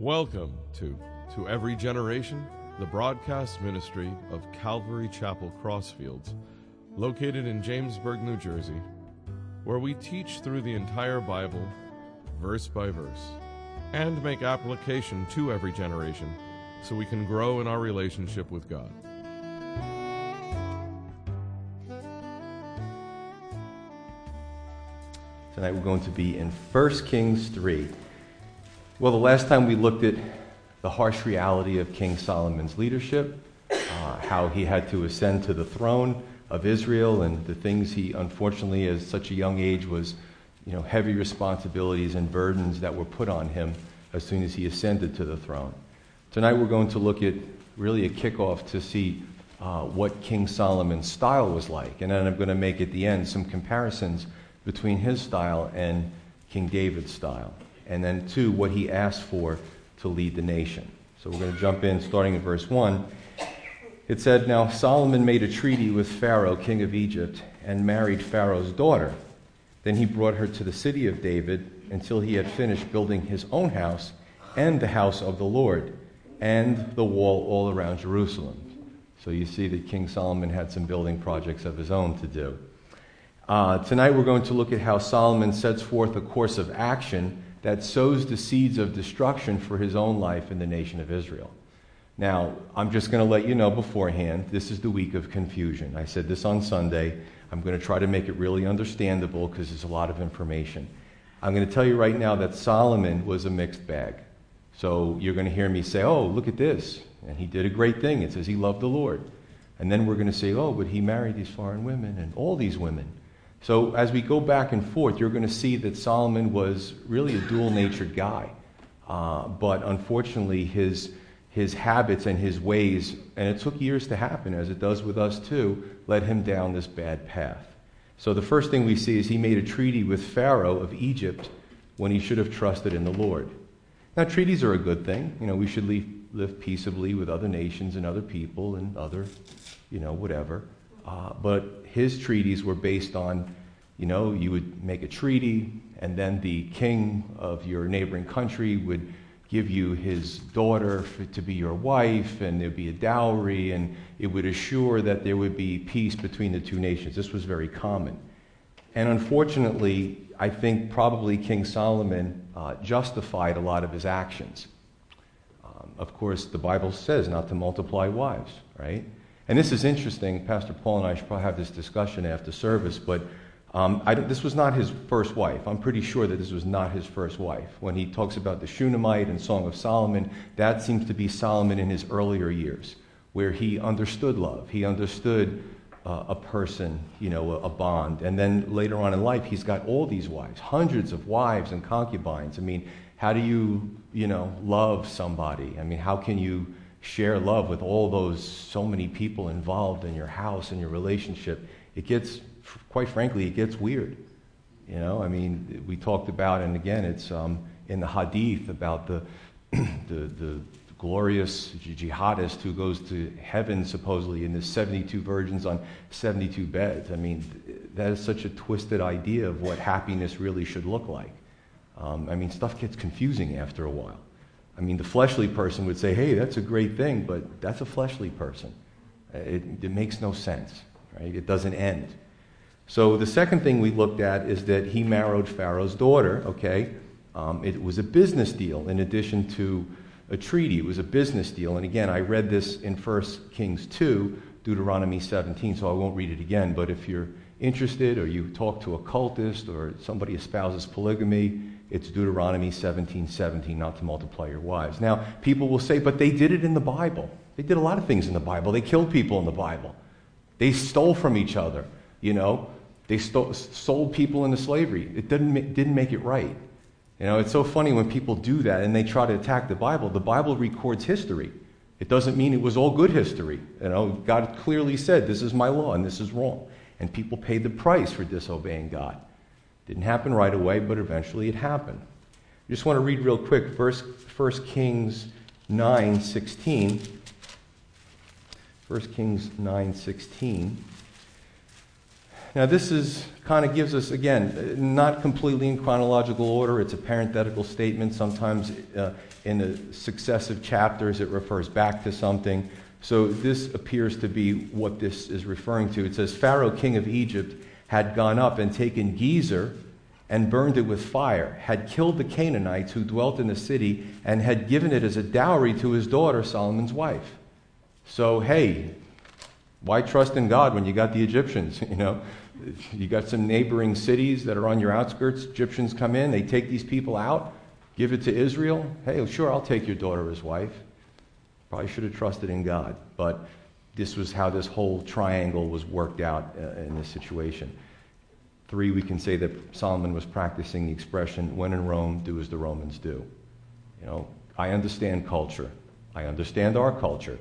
Welcome to To Every Generation, the broadcast ministry of Calvary Chapel Crossfields, located in Jamesburg, New Jersey, where we teach through the entire Bible, verse by verse, and make application to every generation so we can grow in our relationship with God. Tonight we're going to be in 1 Kings 3. Well, the last time we looked at the harsh reality of King Solomon's leadership, uh, how he had to ascend to the throne of Israel, and the things he, unfortunately, at such a young age, was you know, heavy responsibilities and burdens that were put on him as soon as he ascended to the throne. Tonight we're going to look at really a kickoff to see uh, what King Solomon's style was like. And then I'm going to make at the end some comparisons between his style and King David's style. And then, two, what he asked for to lead the nation. So we're going to jump in starting in verse 1. It said, Now Solomon made a treaty with Pharaoh, king of Egypt, and married Pharaoh's daughter. Then he brought her to the city of David until he had finished building his own house and the house of the Lord and the wall all around Jerusalem. So you see that King Solomon had some building projects of his own to do. Uh, tonight we're going to look at how Solomon sets forth a course of action that sows the seeds of destruction for his own life and the nation of Israel. Now, I'm just going to let you know beforehand, this is the week of confusion. I said this on Sunday. I'm going to try to make it really understandable because there's a lot of information. I'm going to tell you right now that Solomon was a mixed bag. So you're going to hear me say, oh, look at this. And he did a great thing. It says he loved the Lord. And then we're going to say, oh, but he married these foreign women and all these women. So as we go back and forth, you're going to see that Solomon was really a dual natured guy. Uh, but unfortunately, his, his habits and his ways, and it took years to happen, as it does with us too, led him down this bad path. So the first thing we see is he made a treaty with Pharaoh of Egypt when he should have trusted in the Lord. Now, treaties are a good thing. You know, we should live, live peaceably with other nations and other people and other, you know, whatever. Uh, but his treaties were based on, you know, you would make a treaty, and then the king of your neighboring country would give you his daughter for, to be your wife, and there'd be a dowry, and it would assure that there would be peace between the two nations. This was very common. And unfortunately, I think probably King Solomon uh, justified a lot of his actions. Um, of course, the Bible says not to multiply wives, right? And this is interesting. Pastor Paul and I should probably have this discussion after service, but um, this was not his first wife. I'm pretty sure that this was not his first wife. When he talks about the Shunammite and Song of Solomon, that seems to be Solomon in his earlier years, where he understood love. He understood uh, a person, you know, a, a, bond. And then later on in life, he's got all these wives, hundreds of wives and concubines. I mean, how do you, you know, love somebody? I mean, how can you share love with all those, so many people involved in your house and your relationship, it gets, quite frankly, it gets weird. You know, I mean, we talked about, and again, it's um, in the Hadith about the, the, the glorious jihadist who goes to heaven supposedly in the 72 virgins on 72 beds. I mean, that is such a twisted idea of what happiness really should look like. Um, I mean, stuff gets confusing after a while. I mean, the fleshly person would say, hey, that's a great thing, but that's a fleshly person. It, it makes no sense, right? It doesn't end. So the second thing we looked at is that he married Pharaoh's daughter, okay? Um, it was a business deal in addition to a treaty. It was a business deal. And again, I read this in 1 Kings 2, Deuteronomy 17, so I won't read it again. But if you're interested or you talk to a cultist or somebody espouses polygamy, it's Deuteronomy 17 17, not to multiply your wives. Now, people will say, but they did it in the Bible. They did a lot of things in the Bible. They killed people in the Bible. They stole from each other, you know. They stole, sold people into slavery. It didn't, didn't make it right. You know, it's so funny when people do that and they try to attack the Bible. The Bible records history. It doesn't mean it was all good history. You know, God clearly said, this is my law and this is wrong. And people paid the price for disobeying God. Didn't happen right away, but eventually it happened. I just want to read real quick First, 1 Kings 9 16. 1 Kings 9 16. Now, this is kind of gives us, again, not completely in chronological order. It's a parenthetical statement. Sometimes uh, in the successive chapters, it refers back to something. So, this appears to be what this is referring to. It says Pharaoh, king of Egypt, had gone up and taken Gezer and burned it with fire, had killed the Canaanites who dwelt in the city, and had given it as a dowry to his daughter, Solomon's wife. So, hey, why trust in God when you got the Egyptians? You know, you got some neighboring cities that are on your outskirts. Egyptians come in, they take these people out, give it to Israel. Hey, sure, I'll take your daughter as wife. Probably should have trusted in God, but this was how this whole triangle was worked out uh, in this situation. Three, we can say that Solomon was practicing the expression, when in Rome, do as the Romans do. You know, I understand culture. I understand our culture.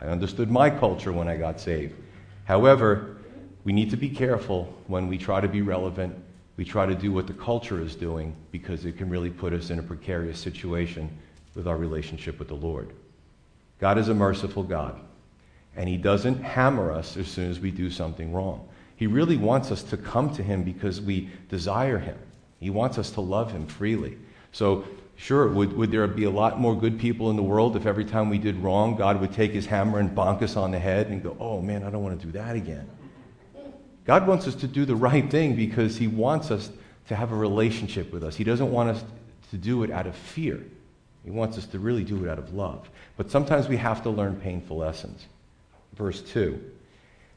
I understood my culture when I got saved. However, we need to be careful when we try to be relevant. We try to do what the culture is doing because it can really put us in a precarious situation with our relationship with the Lord. God is a merciful God, and He doesn't hammer us as soon as we do something wrong. He really wants us to come to Him because we desire Him. He wants us to love Him freely. So Sure, would, would there be a lot more good people in the world if every time we did wrong, God would take his hammer and bonk us on the head and go, oh man, I don't want to do that again? God wants us to do the right thing because he wants us to have a relationship with us. He doesn't want us to do it out of fear. He wants us to really do it out of love. But sometimes we have to learn painful lessons. Verse 2.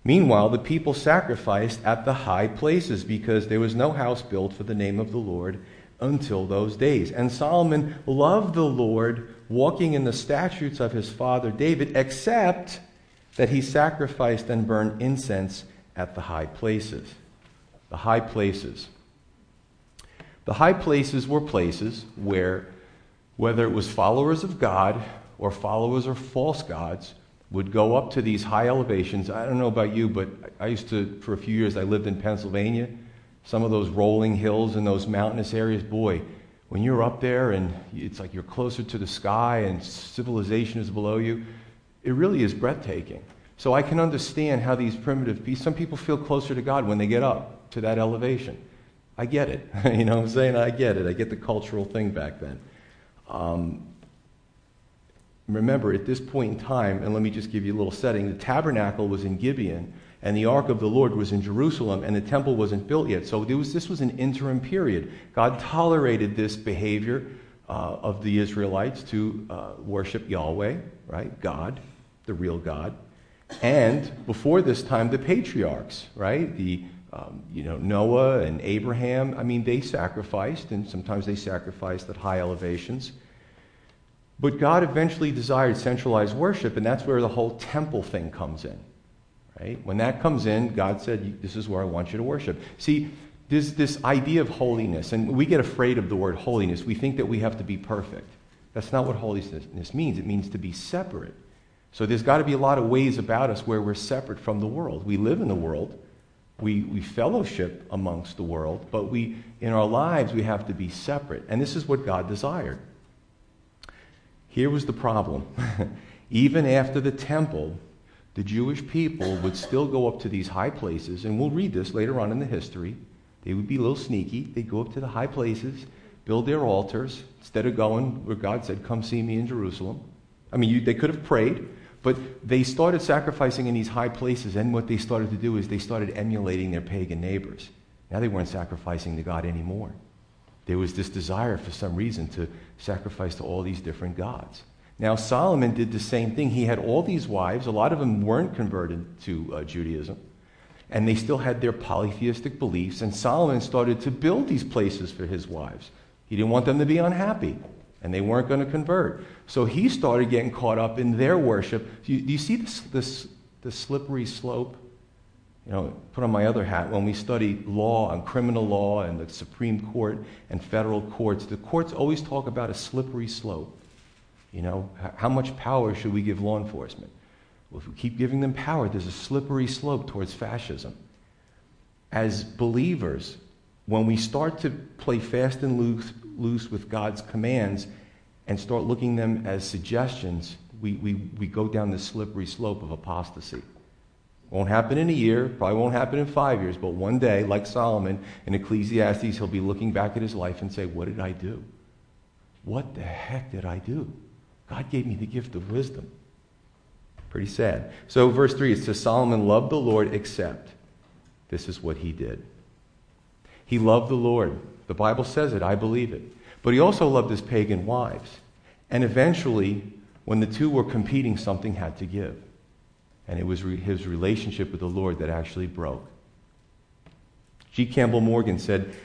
Meanwhile, the people sacrificed at the high places because there was no house built for the name of the Lord until those days. And Solomon loved the Lord, walking in the statutes of his father David, except that he sacrificed and burned incense at the high places. The high places. The high places were places where, whether it was followers of God or followers of false gods, would go up to these high elevations. I don't know about you, but I used to, for a few years, I lived in Pennsylvania some of those rolling hills and those mountainous areas, boy, when you're up there and it's like you're closer to the sky and civilization is below you, it really is breathtaking. So I can understand how these primitive people, some people feel closer to God when they get up to that elevation. I get it. you know what I'm saying? I get it. I get the cultural thing back then. Um, remember, at this point in time, and let me just give you a little setting, the tabernacle was in Gibeon and the ark of the Lord was in Jerusalem, and the temple wasn't built yet. So was, this was an interim period. God tolerated this behavior uh, of the Israelites to uh, worship Yahweh, right? God, the real God. And before this time, the patriarchs, right? The um, you know Noah and Abraham. I mean, they sacrificed, and sometimes they sacrificed at high elevations. But God eventually desired centralized worship, and that's where the whole temple thing comes in. Right? When that comes in, God said, This is where I want you to worship. See, there's this idea of holiness, and we get afraid of the word holiness. We think that we have to be perfect. That's not what holiness means. It means to be separate. So there's got to be a lot of ways about us where we're separate from the world. We live in the world, we, we fellowship amongst the world, but we, in our lives, we have to be separate. And this is what God desired. Here was the problem. Even after the temple, the Jewish people would still go up to these high places, and we'll read this later on in the history. They would be a little sneaky. They'd go up to the high places, build their altars, instead of going where God said, Come see me in Jerusalem. I mean, you, they could have prayed, but they started sacrificing in these high places, and what they started to do is they started emulating their pagan neighbors. Now they weren't sacrificing to God anymore. There was this desire, for some reason, to sacrifice to all these different gods. Now, Solomon did the same thing. He had all these wives. A lot of them weren't converted to uh, Judaism, and they still had their polytheistic beliefs. And Solomon started to build these places for his wives. He didn't want them to be unhappy, and they weren't going to convert. So he started getting caught up in their worship. Do you, do you see this, this, this slippery slope? You know, put on my other hat, when we study law and criminal law and the Supreme Court and federal courts, the courts always talk about a slippery slope. You know, how much power should we give law enforcement? Well, if we keep giving them power, there's a slippery slope towards fascism. As believers, when we start to play fast and loose, loose with God's commands and start looking them as suggestions, we, we, we go down the slippery slope of apostasy. Won't happen in a year, probably won't happen in five years, but one day, like Solomon in Ecclesiastes, he'll be looking back at his life and say, What did I do? What the heck did I do? God gave me the gift of wisdom. Pretty sad. So, verse 3 it says, Solomon loved the Lord, except this is what he did. He loved the Lord. The Bible says it, I believe it. But he also loved his pagan wives. And eventually, when the two were competing, something had to give. And it was re- his relationship with the Lord that actually broke. G. Campbell Morgan said,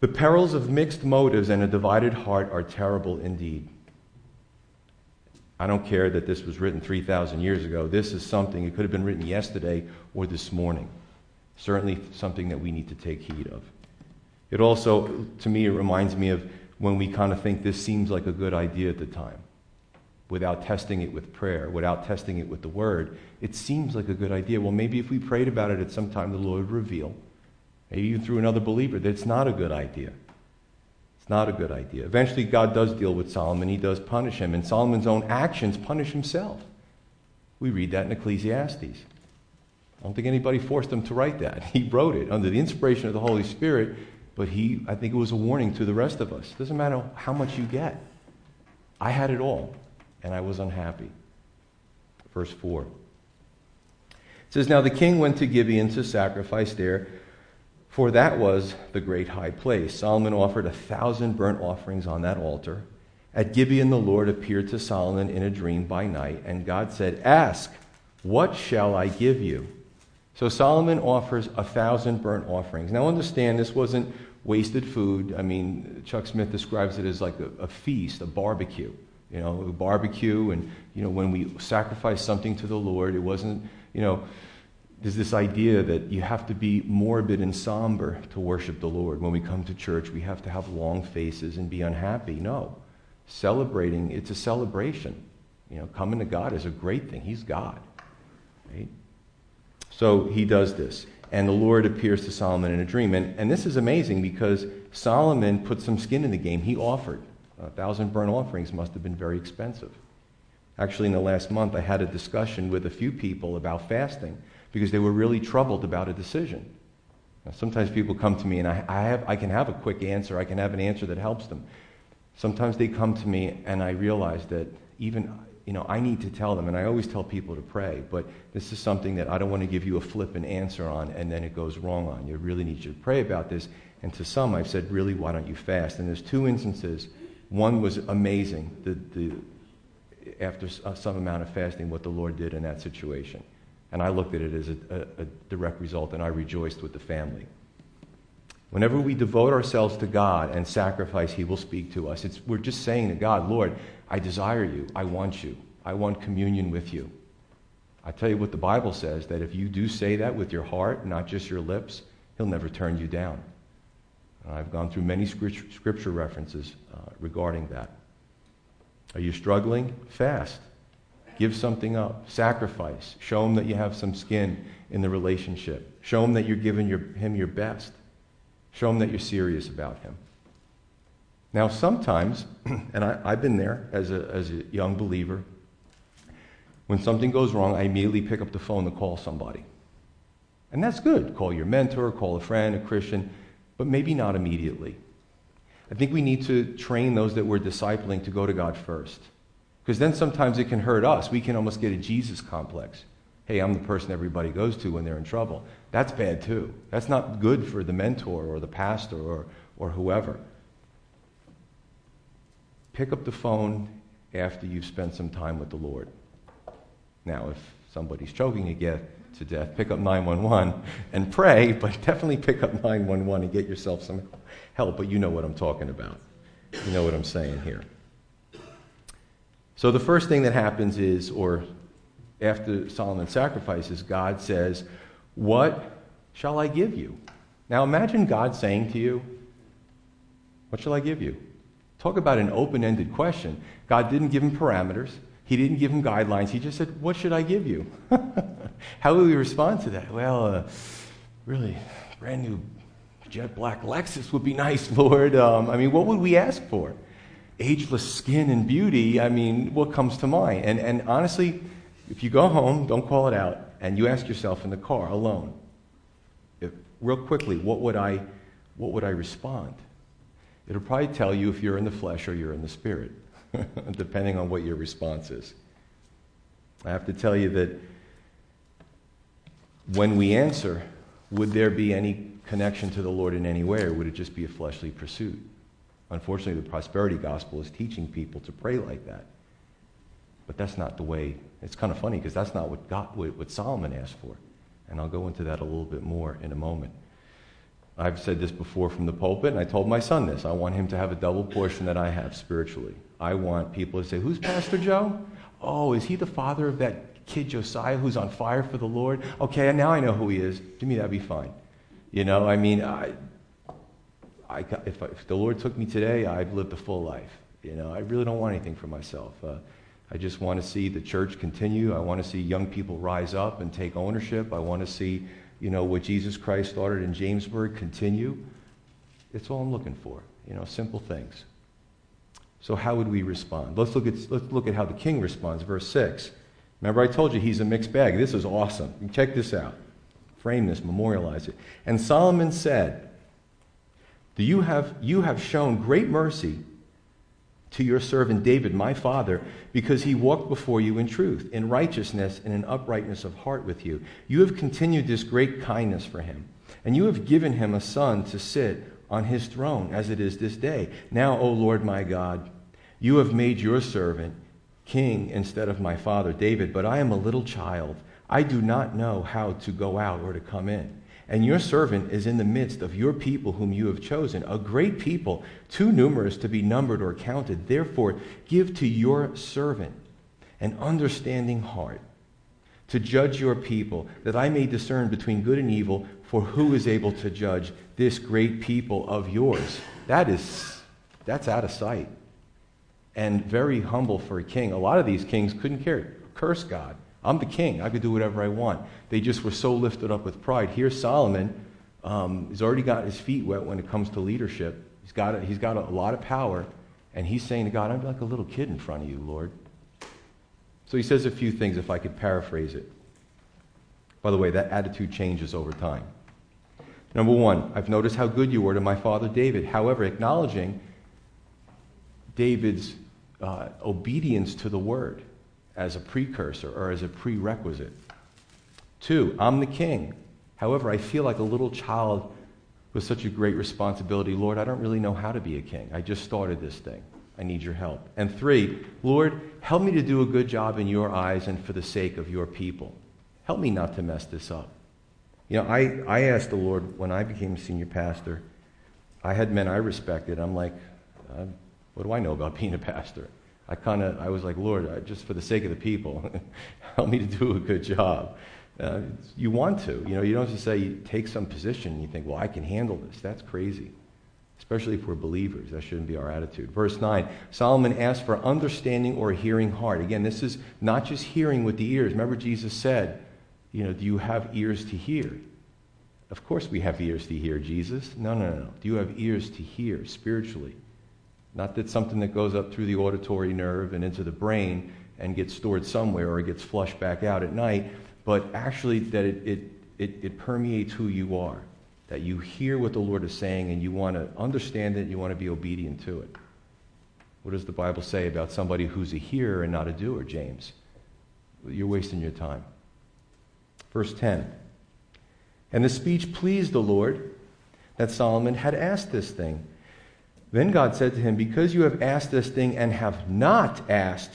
The perils of mixed motives and a divided heart are terrible indeed. I don't care that this was written 3,000 years ago. This is something, it could have been written yesterday or this morning. Certainly something that we need to take heed of. It also, to me, it reminds me of when we kind of think this seems like a good idea at the time. Without testing it with prayer, without testing it with the word, it seems like a good idea. Well, maybe if we prayed about it at some time, the Lord would reveal, maybe even through another believer, that it's not a good idea. It's not a good idea. Eventually, God does deal with Solomon. He does punish him, and Solomon's own actions punish himself. We read that in Ecclesiastes. I don't think anybody forced him to write that. He wrote it under the inspiration of the Holy Spirit but he, I think it was a warning to the rest of us. It Doesn't matter how much you get. I had it all, and I was unhappy. Verse 4. It says, Now the king went to Gibeon to sacrifice there, for that was the great high place. Solomon offered a thousand burnt offerings on that altar. At Gibeon, the Lord appeared to Solomon in a dream by night, and God said, Ask, what shall I give you? So Solomon offers a thousand burnt offerings. Now understand, this wasn't wasted food. I mean, Chuck Smith describes it as like a, a feast, a barbecue. You know, a barbecue, and you know, when we sacrifice something to the Lord, it wasn't, you know, there's this idea that you have to be morbid and somber to worship the Lord. When we come to church, we have to have long faces and be unhappy. No. Celebrating, it's a celebration. You know, coming to God is a great thing. He's God. Right? So he does this and the Lord appears to Solomon in a dream. And, and this is amazing because Solomon put some skin in the game. He offered. A thousand burnt offerings must have been very expensive. Actually, in the last month, I had a discussion with a few people about fasting because they were really troubled about a decision. Now, sometimes people come to me and I, I, have, I can have a quick answer, I can have an answer that helps them. Sometimes they come to me and I realize that even you know, I need to tell them, and I always tell people to pray, but this is something that I don't want to give you a flippant answer on and then it goes wrong on you. really need to pray about this. And to some, I've said, really, why don't you fast? And there's two instances. One was amazing, the, the, after uh, some amount of fasting, what the Lord did in that situation. And I looked at it as a, a, a direct result, and I rejoiced with the family. Whenever we devote ourselves to God and sacrifice, He will speak to us. It's, we're just saying to God, Lord, I desire you. I want you. I want communion with you. I tell you what the Bible says that if you do say that with your heart, not just your lips, He'll never turn you down. I've gone through many scripture references uh, regarding that. Are you struggling? Fast. Give something up. Sacrifice. Show Him that you have some skin in the relationship. Show Him that you're giving your, Him your best. Show Him that you're serious about Him. Now, sometimes, and I, have been there as a, as a young believer, when something goes wrong, I immediately pick up the phone to call somebody. And that's good. Call your mentor, call a friend, a Christian, but maybe not immediately. I think we need to train those that we're discipling to go to God first. Because then sometimes it can hurt us. We can almost get a Jesus complex. Hey, I'm the person everybody goes to when they're in trouble. That's bad too. That's not good for the mentor or the pastor or, or whoever pick up the phone after you've spent some time with the Lord. Now, if somebody's choking you to death, pick up 911 and pray, but definitely pick up 911 and get yourself some help. But you know what I'm talking about. You know what I'm saying here. So the first thing that happens is, or after Solomon sacrifices, God says, What shall I give you? Now imagine God saying to you, What shall I give you? Talk about an open ended question. God didn't give him parameters, He didn't give him guidelines. He just said, What should I give you? How will we respond to that? Well, uh, really, brand new jet black Lexus would be nice, Lord. Um, I mean, what would we ask for? Ageless skin and beauty. I mean, what comes to mind? And, and honestly, if you go home, don't call it out. and you ask yourself in the car alone, if, real quickly, what would I, what would I respond? It'll probably tell you if you're in the flesh or you're in the spirit, depending on what your response is. I have to tell you that when we answer, would there be any connection to the Lord in any way, or would it just be a fleshly pursuit? Unfortunately, the prosperity gospel is teaching people to pray like that. But that's not the way. It's kind of funny because that's not what, God, what Solomon asked for. And I'll go into that a little bit more in a moment. I've said this before from the pulpit, and I told my son this. I want him to have a double portion that I have spiritually. I want people to say, Who's Pastor Joe? Oh, is he the father of that kid Josiah who's on fire for the Lord? Okay, now I know who he is. To me, that'd be fine. You know, I mean, I, I, if, I, if, the Lord took me today, I've lived a full life. You know, I really don't want anything for myself. Uh, I just want to see the church continue. I want to see young people rise up and take ownership. I want to see, you know, what Jesus Christ started in Jamesburg continue. It's all I'm looking for. You know, simple things. So how would we respond? Let's look at, let's look at how the king responds. Verse 6. Remember, I told you he's a mixed bag. This is awesome. Check this out. Frame this, memorialize it. And Solomon said, Do you have, you have shown great mercy to your servant David, my father, because he walked before you in truth, in righteousness, and in uprightness of heart with you. You have continued this great kindness for him, and you have given him a son to sit on his throne, as it is this day. Now, O Lord my God, you have made your servant king instead of my father David, but I am a little child. I do not know how to go out or to come in. And your servant is in the midst of your people whom you have chosen, a great people, too numerous to be numbered or counted. Therefore, give to your servant an understanding heart to judge your people, that I may discern between good and evil, for who is able to judge this great people of yours? That is, that's out of sight. And very humble for a king. A lot of these kings couldn't care, curse God. I'm the king. I could do whatever I want. They just were so lifted up with pride. Here, Solomon um, has already got his feet wet when it comes to leadership. He's got, a, he's got a, a lot of power. And he's saying to God, I'm like a little kid in front of you, Lord. So he says a few things, if I could paraphrase it. By the way, that attitude changes over time. Number one, I've noticed how good you were to my father David. However, acknowledging David's uh, obedience to the word as a precursor or as a prerequisite. Two, I'm the king. However, I feel like a little child with such a great responsibility. Lord, I don't really know how to be a king. I just started this thing. I need your help. And three, Lord, help me to do a good job in your eyes and for the sake of your people. Help me not to mess this up. You know, I, I asked the Lord when I became a senior pastor, I had men I respected. I'm like, uh, what do I know about being a pastor? I kind of, I was like, Lord, I, just for the sake of the people, help me to do a good job. Uh, you want to, you know, you don't just say you take some position and you think, well, I can handle this. That's crazy. Especially if we're believers. That shouldn't be our attitude. Verse 9 Solomon asked for understanding or a hearing heart. Again, this is not just hearing with the ears. Remember, Jesus said, you know, do you have ears to hear? Of course, we have ears to hear, Jesus. No, no, no. Do you have ears to hear spiritually? Not that something that goes up through the auditory nerve and into the brain and gets stored somewhere or gets flushed back out at night, but actually that it, it, it, it permeates who you are. That you hear what the Lord is saying and you want to understand it, you want to be obedient to it. What does the Bible say about somebody who's a hearer and not a doer, James? You're wasting your time. Verse 10 And the speech pleased the Lord that Solomon had asked this thing. Then God said to him, Because you have asked this thing and have not asked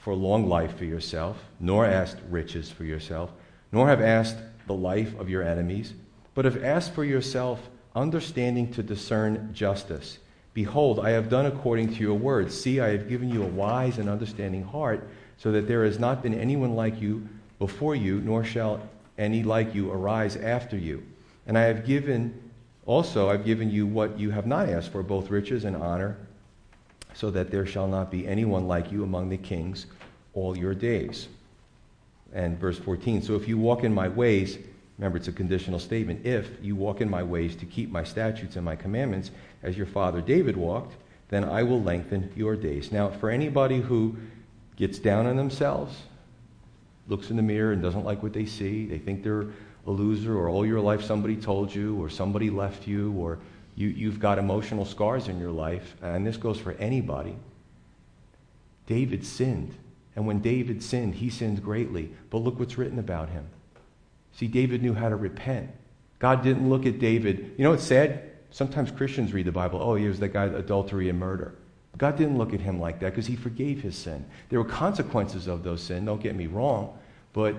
for long life for yourself, nor asked riches for yourself, nor have asked the life of your enemies, but have asked for yourself understanding to discern justice. Behold, I have done according to your words. See, I have given you a wise and understanding heart, so that there has not been anyone like you before you, nor shall any like you arise after you. And I have given also, I've given you what you have not asked for, both riches and honor, so that there shall not be anyone like you among the kings all your days. And verse 14 So if you walk in my ways, remember it's a conditional statement, if you walk in my ways to keep my statutes and my commandments, as your father David walked, then I will lengthen your days. Now, for anybody who gets down on themselves, looks in the mirror and doesn't like what they see. They think they're a loser, or all your life somebody told you, or somebody left you, or you, you've got emotional scars in your life. And this goes for anybody. David sinned. And when David sinned, he sinned greatly. But look what's written about him. See, David knew how to repent. God didn't look at David. You know what's sad? Sometimes Christians read the Bible, oh, here's that guy, adultery and murder. God didn't look at him like that because he forgave his sin. There were consequences of those sins, don't get me wrong, but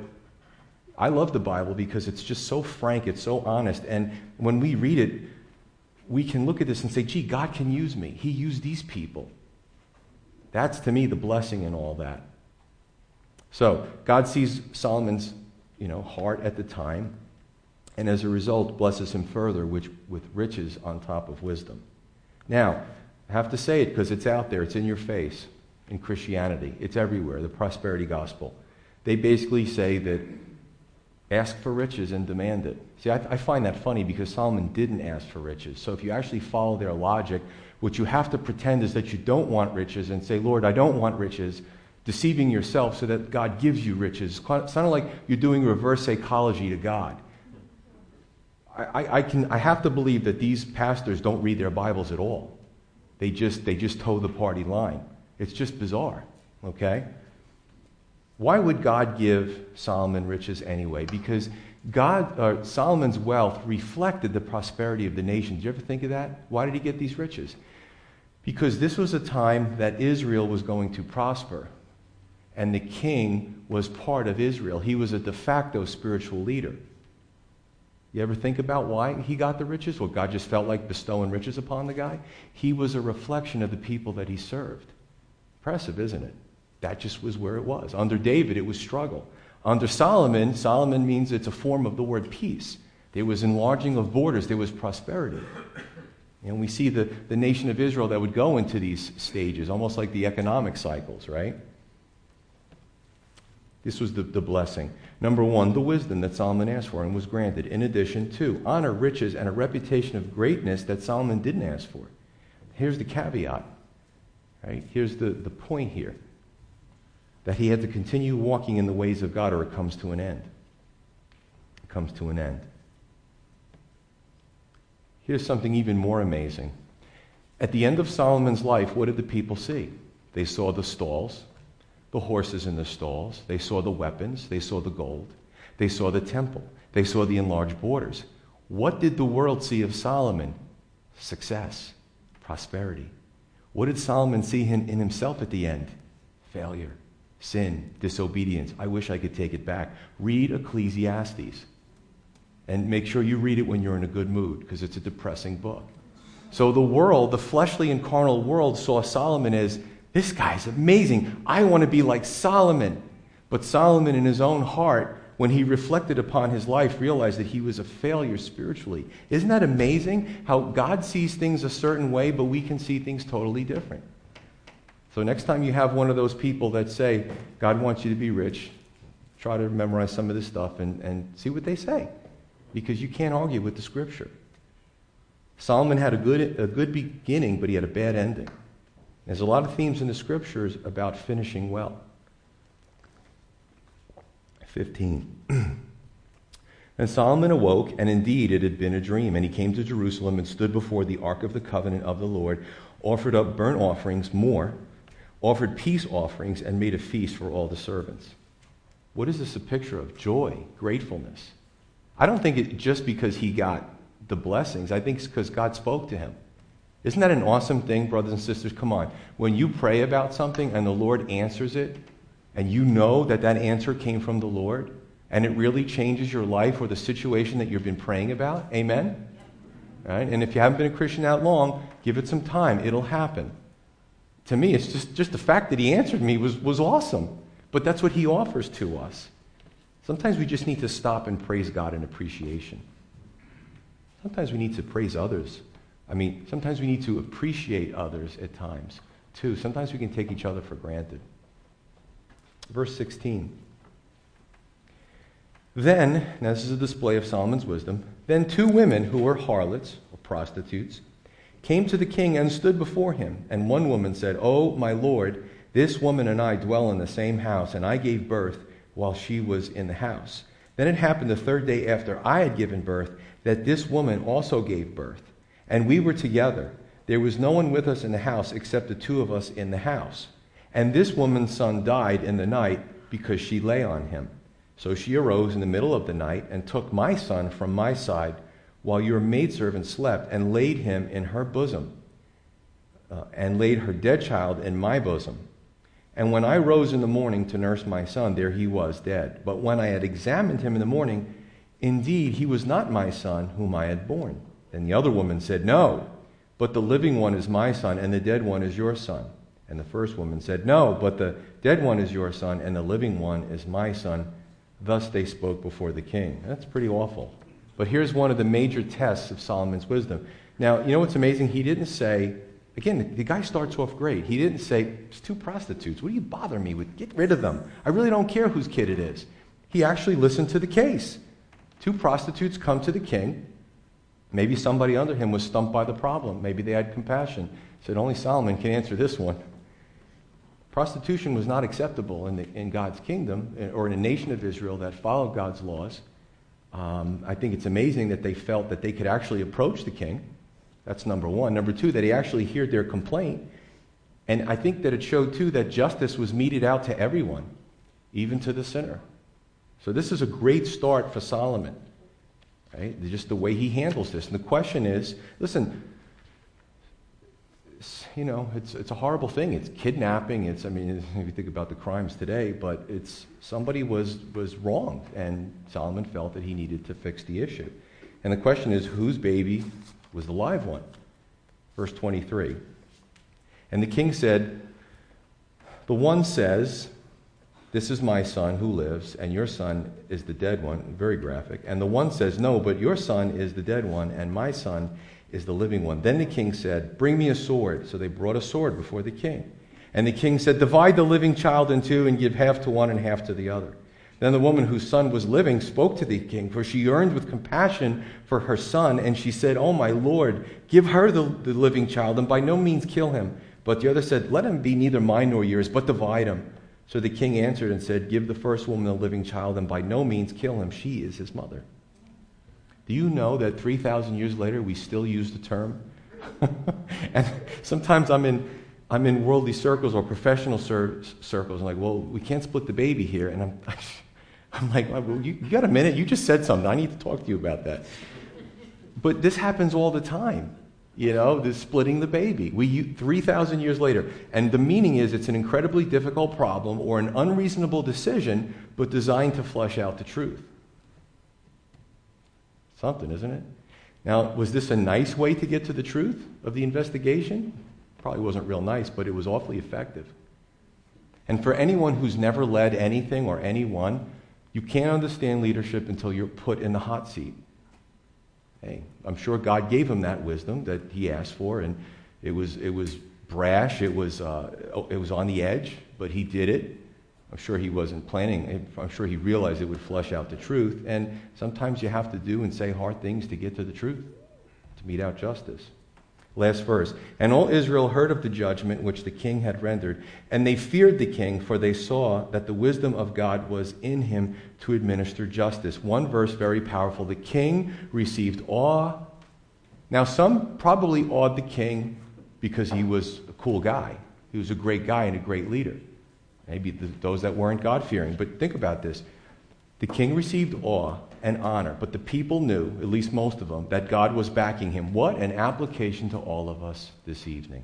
I love the Bible because it's just so frank, it's so honest. And when we read it, we can look at this and say, gee, God can use me. He used these people. That's to me the blessing in all that. So God sees Solomon's you know, heart at the time, and as a result blesses him further which, with riches on top of wisdom. Now, I have to say it because it's out there, it's in your face in Christianity, it's everywhere, the prosperity gospel. They basically say that ask for riches and demand it. See, I, I, find that funny because Solomon didn't ask for riches. So if you actually follow their logic, what you have to pretend is that you don't want riches and say, Lord, I don't want riches, deceiving yourself so that God gives you riches. It's kind of like you're doing reverse psychology to God. I, I, can, I have to believe that these pastors don't read their Bibles at all. They just, they just toe the party line. It's just bizarre, okay? Why would God give Solomon riches anyway? Because God, uh, Solomon's wealth reflected the prosperity of the nation. Did you ever think of that? Why did he get these riches? Because this was a time that Israel was going to prosper, and the king was part of Israel. He was a de facto spiritual leader. You ever think about why he got the riches? Well, God just felt like bestowing riches upon the guy. He was a reflection of the people that he served. Impressive, isn't it? That just was where it was. Under David, it was struggle. Under Solomon, Solomon means it's a form of the word peace. There was enlarging of borders, there was prosperity. And we see the, the nation of Israel that would go into these stages, almost like the economic cycles, right? This was the, the blessing. Number one, the wisdom that Solomon asked for and was granted. In addition, two, honor, riches, and a reputation of greatness that Solomon didn't ask for. Here's the caveat. Right? Here's the, the point here that he had to continue walking in the ways of God or it comes to an end. It comes to an end. Here's something even more amazing. At the end of Solomon's life, what did the people see? They saw the stalls, the horses in the stalls. They saw the weapons. They saw the gold. They saw the temple. They saw the enlarged borders. What did the world see of Solomon? Success, prosperity. What did Solomon see in, in himself at the end? Failure, sin, disobedience. I wish I could take it back. Read Ecclesiastes. And make sure you read it when you're in a good mood because it's a depressing book. So the world, the fleshly and carnal world, saw Solomon as this guy's amazing. I want to be like Solomon. But Solomon, in his own heart, when he reflected upon his life, realized that he was a failure spiritually. Isn't that amazing how God sees things a certain way, but we can see things totally different? So, next time you have one of those people that say, God wants you to be rich, try to memorize some of this stuff and, and see what they say. Because you can't argue with the scripture. Solomon had a good, a good beginning, but he had a bad ending. There's a lot of themes in the scriptures about finishing well. 15. and Solomon awoke, and indeed it had been a dream. And he came to Jerusalem and stood before the ark of the covenant of the Lord, offered up burnt offerings, more, offered peace offerings, and made a feast for all the servants. What is this a picture of? Joy, gratefulness. I don't think it just because he got the blessings, I think it's because God spoke to him. Isn't that an awesome thing, brothers and sisters? Come on. When you pray about something and the Lord answers it, and you know that that answer came from the Lord, and it really changes your life or the situation that you've been praying about, amen? Right? And if you haven't been a Christian that long, give it some time. It'll happen. To me, it's just, just the fact that he answered me was, was awesome. But that's what he offers to us. Sometimes we just need to stop and praise God in appreciation. Sometimes we need to praise others I mean, sometimes we need to appreciate others at times, too. Sometimes we can take each other for granted. Verse 16. Then, now this is a display of Solomon's wisdom, then two women who were harlots, or prostitutes, came to the king and stood before him. And one woman said, Oh, my lord, this woman and I dwell in the same house, and I gave birth while she was in the house. Then it happened the third day after I had given birth that this woman also gave birth, and we were together. There was no one with us in the house except the two of us in the house. And this woman's son died in the night because she lay on him. So she arose in the middle of the night and took my son from my side while your maidservant slept and laid him in her bosom uh, and laid her dead child in my bosom. And when I rose in the morning to nurse my son, there he was dead. But when I had examined him in the morning, indeed he was not my son whom I had born. Then the other woman said, No, but the living one is my son, and the dead one is your son. And the first woman said, No, but the dead one is your son, and the living one is my son. Thus they spoke before the king. That's pretty awful. But here's one of the major tests of Solomon's wisdom. Now, you know what's amazing? He didn't say, again, the guy starts off great. He didn't say, It's two prostitutes. What do you bother me with? Get rid of them. I really don't care whose kid it is. He actually listened to the case. Two prostitutes come to the king. Maybe somebody under him was stumped by the problem. Maybe they had compassion. Said, Only Solomon can answer this one. Prostitution was not acceptable in, the, in God's kingdom or in a nation of Israel that followed God's laws. Um, I think it's amazing that they felt that they could actually approach the king. That's number one. Number two, that he actually heard their complaint. And I think that it showed, too, that justice was meted out to everyone, even to the sinner. So this is a great start for Solomon, right? Just the way he handles this. And the question is listen, you know, it's, it's a horrible thing. It's kidnapping. It's, I mean, if you think about the crimes today, but it's somebody was, was wrong, and Solomon felt that he needed to fix the issue. And the question is, whose baby was the live one? Verse 23. And the king said, The one says, This is my son who lives, and your son is the dead one. Very graphic. And the one says, No, but your son is the dead one, and my son is the living one. Then the king said, Bring me a sword. So they brought a sword before the king. And the king said, Divide the living child in two and give half to one and half to the other. Then the woman whose son was living spoke to the king, for she yearned with compassion for her son, and she said, Oh, my lord, give her the, the living child, and by no means kill him. But the other said, Let him be neither mine nor yours, but divide him. So the king answered and said, Give the first woman a living child, and by no means kill him. She is his mother. Do you know that 3,000 years later we still use the term? and sometimes I'm in, I'm in worldly circles or professional cir- circles, and I'm like, well, we can't split the baby here. And I'm, I'm like, well, you, you got a minute? You just said something. I need to talk to you about that. But this happens all the time. You know, this splitting the baby. We 3,000 years later. And the meaning is it's an incredibly difficult problem or an unreasonable decision, but designed to flesh out the truth. Something, isn't it? Now, was this a nice way to get to the truth of the investigation? Probably wasn't real nice, but it was awfully effective. And for anyone who's never led anything or anyone, you can't understand leadership until you're put in the hot seat. Hey, I'm sure God gave him that wisdom that he asked for, and it was, it was brash, it was, uh, it was on the edge, but he did it. I'm sure he wasn't planning, I'm sure he realized it would flush out the truth. And sometimes you have to do and say hard things to get to the truth, to mete out justice. Last verse. And all Israel heard of the judgment which the king had rendered, and they feared the king, for they saw that the wisdom of God was in him to administer justice. One verse, very powerful. The king received awe. Now, some probably awed the king because he was a cool guy, he was a great guy and a great leader maybe the, those that weren't God fearing. But think about this the king received awe and honor, but the people knew, at least most of them, that God was backing him. What an application to all of us this evening.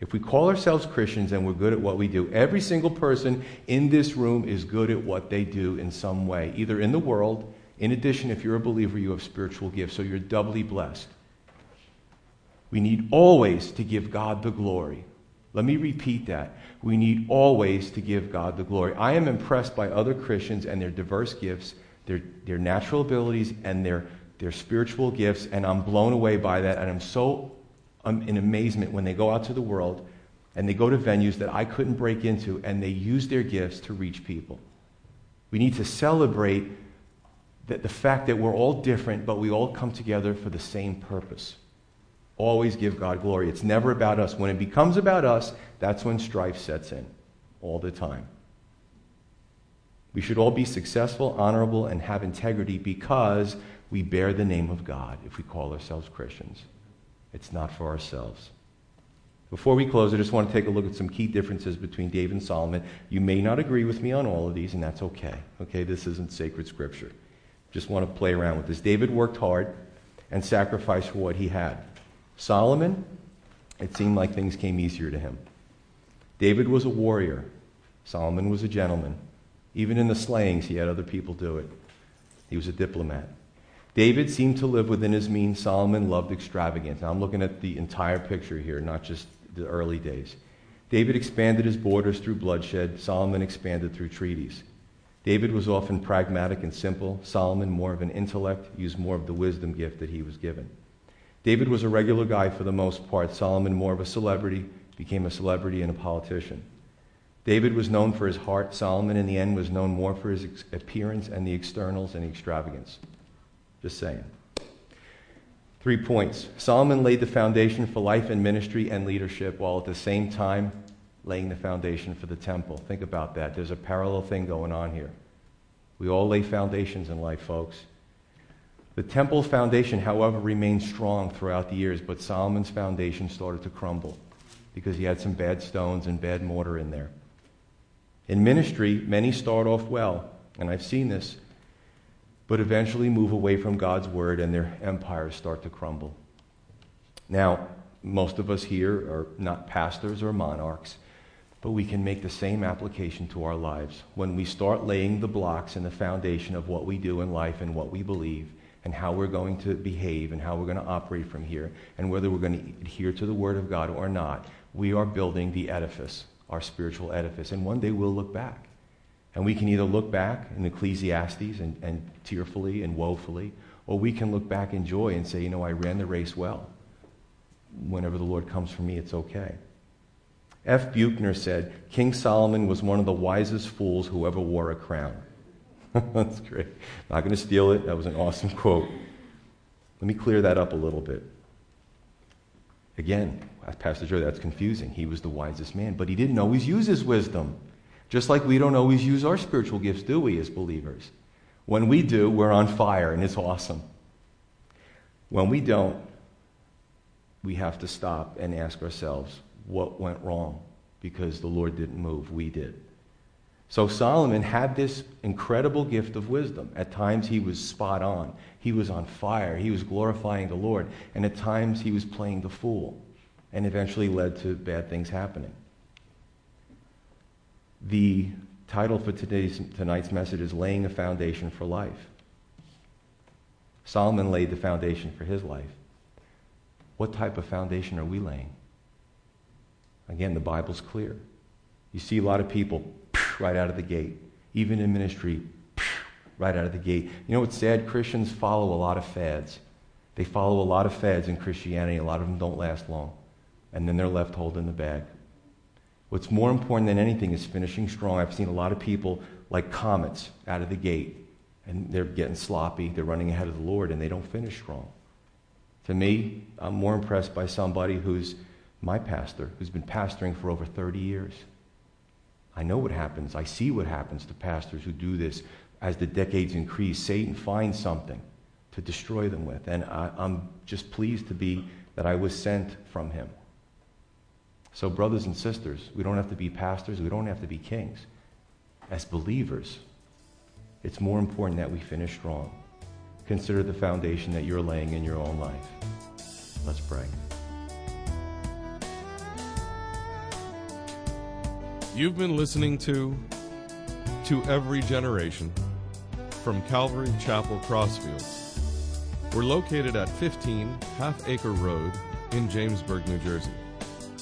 If we call ourselves Christians and we're good at what we do, every single person in this room is good at what they do in some way, either in the world. In addition, if you're a believer, you have spiritual gifts, so you're doubly blessed. We need always to give God the glory. Let me repeat that we need always to give God the glory. I am impressed by other Christians and their diverse gifts, their, their natural abilities, and their, their spiritual gifts, and I'm blown away by that. And I'm so um, in amazement when they go out to the world and they go to venues that I couldn't break into, and they use their gifts to reach people. We need to celebrate that the fact that we're all different, but we all come together for the same purpose. Always give God glory. It's never about us. When it becomes about us, that's when strife sets in all the time. We should all be successful, honorable, and have integrity because we bear the name of God if we call ourselves Christians. It's not for ourselves. Before we close, I just want to take a look at some key differences between David and Solomon. You may not agree with me on all of these, and that's okay. Okay, this isn't sacred scripture. Just want to play around with this. David worked hard and sacrificed for what he had. Solomon, it seemed like things came easier to him. David was a warrior. Solomon was a gentleman. Even in the slayings, he had other people do it. He was a diplomat. David seemed to live within his means. Solomon loved extravagance. Now, I'm looking at the entire picture here, not just the early days. David expanded his borders through bloodshed. Solomon expanded through treaties. David was often pragmatic and simple. Solomon, more of an intellect, used more of the wisdom gift that he was given. David was a regular guy for the most part. Solomon, more of a celebrity, became a celebrity and a politician. David was known for his heart. Solomon, in the end, was known more for his appearance and the externals and the extravagance. Just saying. Three points. Solomon laid the foundation for life and ministry and leadership while at the same time laying the foundation for the temple. Think about that. There's a parallel thing going on here. We all lay foundations in life, folks. The temple foundation, however, remained strong throughout the years, but Solomon's foundation started to crumble because he had some bad stones and bad mortar in there. In ministry, many start off well, and I've seen this, but eventually move away from God's word and their empires start to crumble. Now, most of us here are not pastors or monarchs, but we can make the same application to our lives. When we start laying the blocks and the foundation of what we do in life and what we believe, and how we're going to behave and how we're going to operate from here, and whether we're going to adhere to the Word of God or not, we are building the edifice, our spiritual edifice. And one day we'll look back. And we can either look back in Ecclesiastes and, and tearfully and woefully, or we can look back in joy and say, you know, I ran the race well. Whenever the Lord comes for me, it's okay. F. Buechner said, King Solomon was one of the wisest fools who ever wore a crown. That's great. Not going to steal it. That was an awesome quote. Let me clear that up a little bit. Again, as Pastor Joe, that's confusing. He was the wisest man, but he didn't always use his wisdom. Just like we don't always use our spiritual gifts, do we, as believers? When we do, we're on fire and it's awesome. When we don't, we have to stop and ask ourselves what went wrong because the Lord didn't move, we did. So Solomon had this incredible gift of wisdom. At times he was spot on. He was on fire. He was glorifying the Lord. And at times he was playing the fool and eventually led to bad things happening. The title for today's, tonight's message is Laying a Foundation for Life. Solomon laid the foundation for his life. What type of foundation are we laying? Again, the Bible's clear. You see a lot of people right out of the gate, even in ministry, right out of the gate. You know what's sad? Christians follow a lot of fads. They follow a lot of fads in Christianity. A lot of them don't last long. And then they're left holding the bag. What's more important than anything is finishing strong. I've seen a lot of people like comets out of the gate, and they're getting sloppy. They're running ahead of the Lord, and they don't finish strong. To me, I'm more impressed by somebody who's my pastor, who's been pastoring for over 30 years. I know what happens. I see what happens to pastors who do this. As the decades increase, Satan finds something to destroy them with. And I, am just pleased to be that I was sent from him. So, brothers and sisters, we don't have to be pastors, we don't have to be kings. As believers, it's more important that we finish strong. Consider the foundation that you're laying in your own life. Let's pray. You've been listening to To Every Generation from Calvary Chapel Crossfields. We're located at 15 Half Acre Road in Jamesburg, New Jersey.